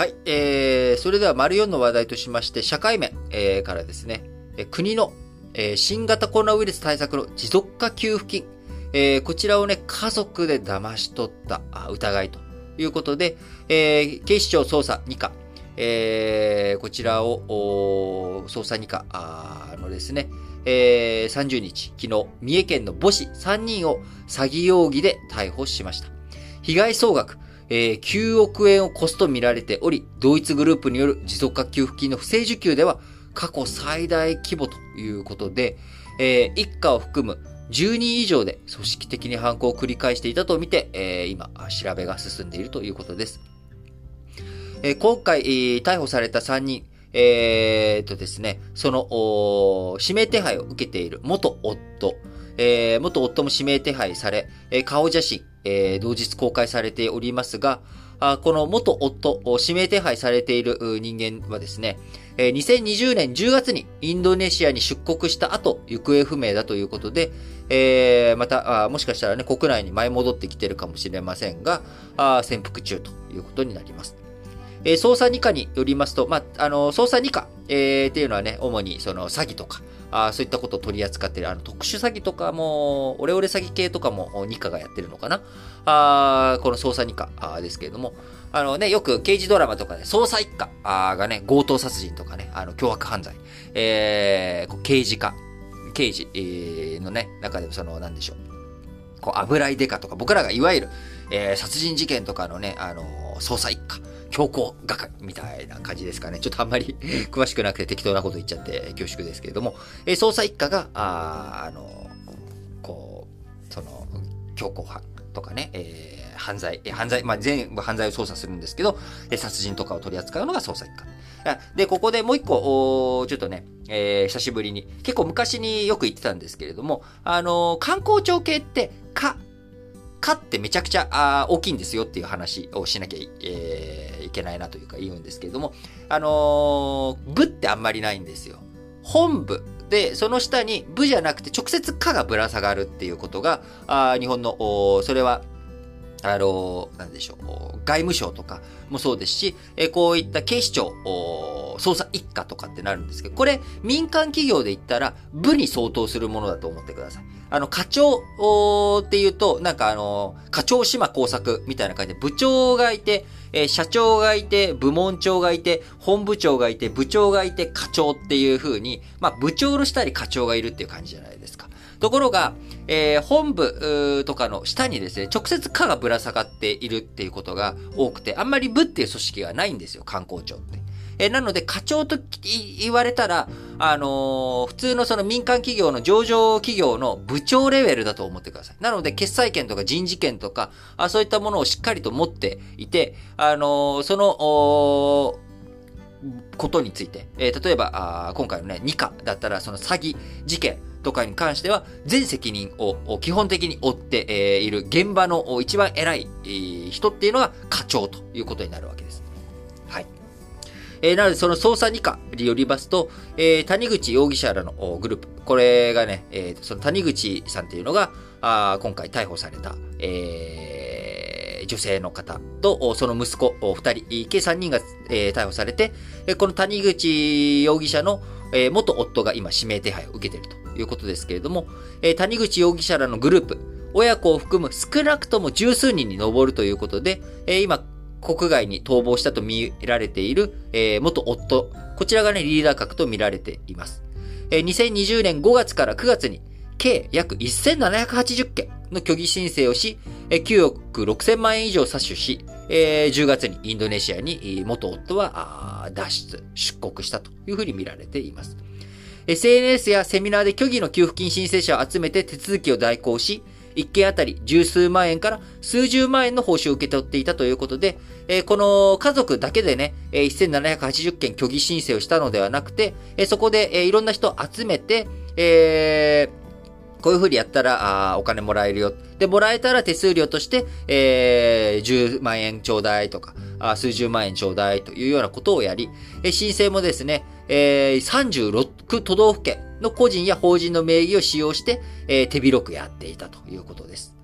はい、えー、それでは丸4の話題としまして、社会面、えー、からですね、国の、えー、新型コロナウイルス対策の持続化給付金、えー、こちらをね、家族で騙し取った疑いということで、えー、警視庁捜査2課、えー、こちらを、捜査2課のですね、えー、30日、昨日、三重県の母子3人を詐欺容疑で逮捕しました。被害総額、えー、9億円を超すと見られており、同一グループによる持続化給付金の不正受給では過去最大規模ということで、えー、一家を含む10人以上で組織的に犯行を繰り返していたとみて、えー、今、調べが進んでいるということです。えー、今回、えー、逮捕された3人、えー、とですね、その、指名手配を受けている元夫、えー、元夫も指名手配され、えー、顔写真、えー、同日公開されておりますが、あこの元夫、指名手配されている人間はですね、えー、2020年10月にインドネシアに出国した後、行方不明だということで、えー、またあ、もしかしたらね、国内に舞い戻ってきてるかもしれませんが、あ潜伏中ということになります。えー、捜査2課によりますと、まあ、あの、捜査2課、えー、っていうのはね、主にその詐欺とか、あそういったことを取り扱ってる、あの、特殊詐欺とかも、オレオレ詐欺系とかも2課がやってるのかな。あこの捜査2課あですけれども、あのね、よく刑事ドラマとかで、捜査1課あがね、強盗殺人とかね、あの、凶悪犯罪、えー、刑事課、刑事えのね、中でもその、なんでしょう。こう、油井デカとか、僕らがいわゆる、えー、殺人事件とかのね、あの捜査一課、強行係みたいな感じですかね。ちょっとあんまり 詳しくなくて適当なこと言っちゃって恐縮ですけれども、えー、捜査一課が、ああの、こう、その、強行犯とかね、えー、犯罪、犯罪、まあ、全部犯罪を捜査するんですけど、え殺人とかを取り扱うのが捜査一課。で、ここでもう一個、ちょっとね、えー、久しぶりに、結構昔によく言ってたんですけれども、あのー、観光庁系って、か、かってめちゃくちゃあ大きいんですよっていう話をしなきゃい,、えー、いけないなというか言うんですけれども、あのー、部ってあんまりないんですよ。本部。で、その下に部じゃなくて直接かがぶら下がるっていうことが、あ日本の、それはあの、なんでしょう、外務省とかもそうですし、えこういった警視庁、捜査一課とかってなるんですけど、これ民間企業で言ったら部に相当するものだと思ってください。あの、課長っていうと、なんかあの、課長島工作みたいな感じで部長がいて、え社長がいて、部門長がいて、本部長がいて、部長がいて、課長っていう風に、まあ部長の下に課長がいるっていう感じじゃないですか。ところが、えー、本部とかの下にですね、直接課がぶら下がっているっていうことが多くて、あんまり部っていう組織がないんですよ、観光庁って。えー、なので、課長と言われたら、あのー、普通のその民間企業の上場企業の部長レベルだと思ってください。なので、決裁権とか人事権とか、あそういったものをしっかりと持っていて、あのその、ことについて、えー、例えばあ、今回のね、2課だったら、その詐欺事件、とかに関しては、全責任を基本的に負っている現場の一番偉い人っていうのが課長ということになるわけです。はい。えー、なので、その捜査2課によりますと、えー、谷口容疑者らのグループ、これがね、えー、その谷口さんっていうのが、あ今回逮捕された、えー、女性の方と、その息子2人、計3人が、逮捕されて、この谷口容疑者の、元夫が今指名手配を受けているということですけれども、谷口容疑者らのグループ、親子を含む少なくとも十数人に上るということで、今、国外に逃亡したと見られている、元夫、こちらが、リーダー格と見られています。2020年5月から9月に、計約1780件の虚偽申請をし、9億6000万円以上詐取し、10月にインドネシアに元夫は脱出、出国したというふうに見られています。SNS やセミナーで虚偽の給付金申請者を集めて手続きを代行し、一件あたり十数万円から数十万円の報酬を受け取っていたということで、この家族だけでね、1780件虚偽申請をしたのではなくて、そこで、いろんな人を集めて、えーこういうふうにやったら、あお金もらえるよ。で、もらえたら手数料として、えー、10万円ちょうだいとか、あ数十万円ちょうだいというようなことをやり、え申請もですね、えー、36都道府県の個人や法人の名義を使用して、えー、手広くやっていたということです。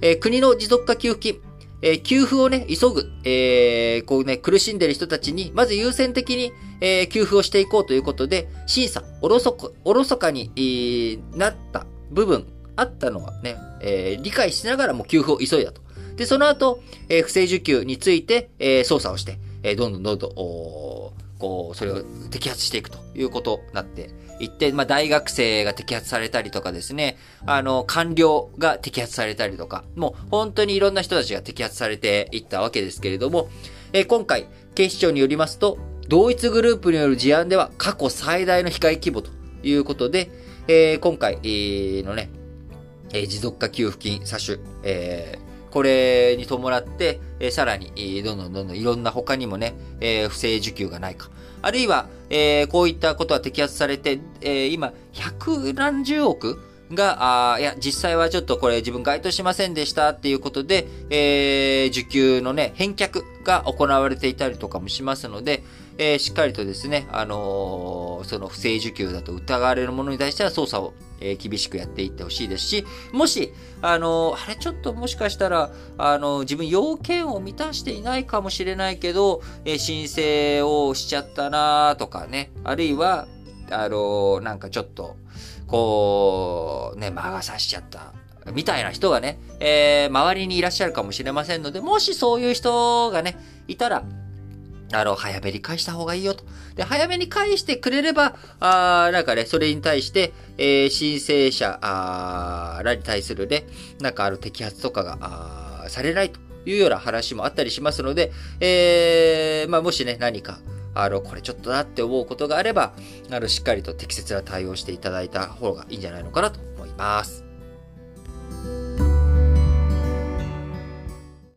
えー、国の持続化給付金、えー、給付をね、急ぐ、えー、こうね、苦しんでる人たちに、まず優先的に、えー、給付をしていこうということで、審査、おろそか、おろそかに、なった部分、あったのはね、えー、理解しながらも給付を急いだと。で、その後、えー、不正受給について、えー、捜査をして、え、どんどんどんどん、こう、それを摘発していくということになっていって、まあ、大学生が摘発されたりとかですね、あの、官僚が摘発されたりとか、もう本当にいろんな人たちが摘発されていったわけですけれども、え、今回、警視庁によりますと、同一グループによる事案では過去最大の被害規模ということで、えー、今回のね、えー、持続化給付金詐取、えー、これに伴って、えー、さらに、どんどんどんどんいろんな他にもね、えー、不正受給がないか。あるいは、えー、こういったことは摘発されて、えー、今、百何十億が、あいや、実際はちょっとこれ自分該当しませんでしたっていうことで、えー、受給のね、返却が行われていたりとかもしますので、えー、しっかりとですね、あのー、その不正受給だと疑われるものに対しては捜査を、えー、厳しくやっていってほしいですし、もし、あのあれちょっともしかしたら、あの自分要件を満たしていないかもしれないけど、え申請をしちゃったなとかね、あるいは、あのなんかちょっと、こう、ね、魔が差しちゃった。みたいな人がね、えー、周りにいらっしゃるかもしれませんので、もしそういう人がね、いたら、あの、早めに返した方がいいよと。で、早めに返してくれれば、あなんかね、それに対して、えー、申請者あらに対するね、なんかあの、摘発とかが、あされないというような話もあったりしますので、えー、まあ、もしね、何か、あの、これちょっとなって思うことがあれば、あの、しっかりと適切な対応していただいた方がいいんじゃないのかなと思います。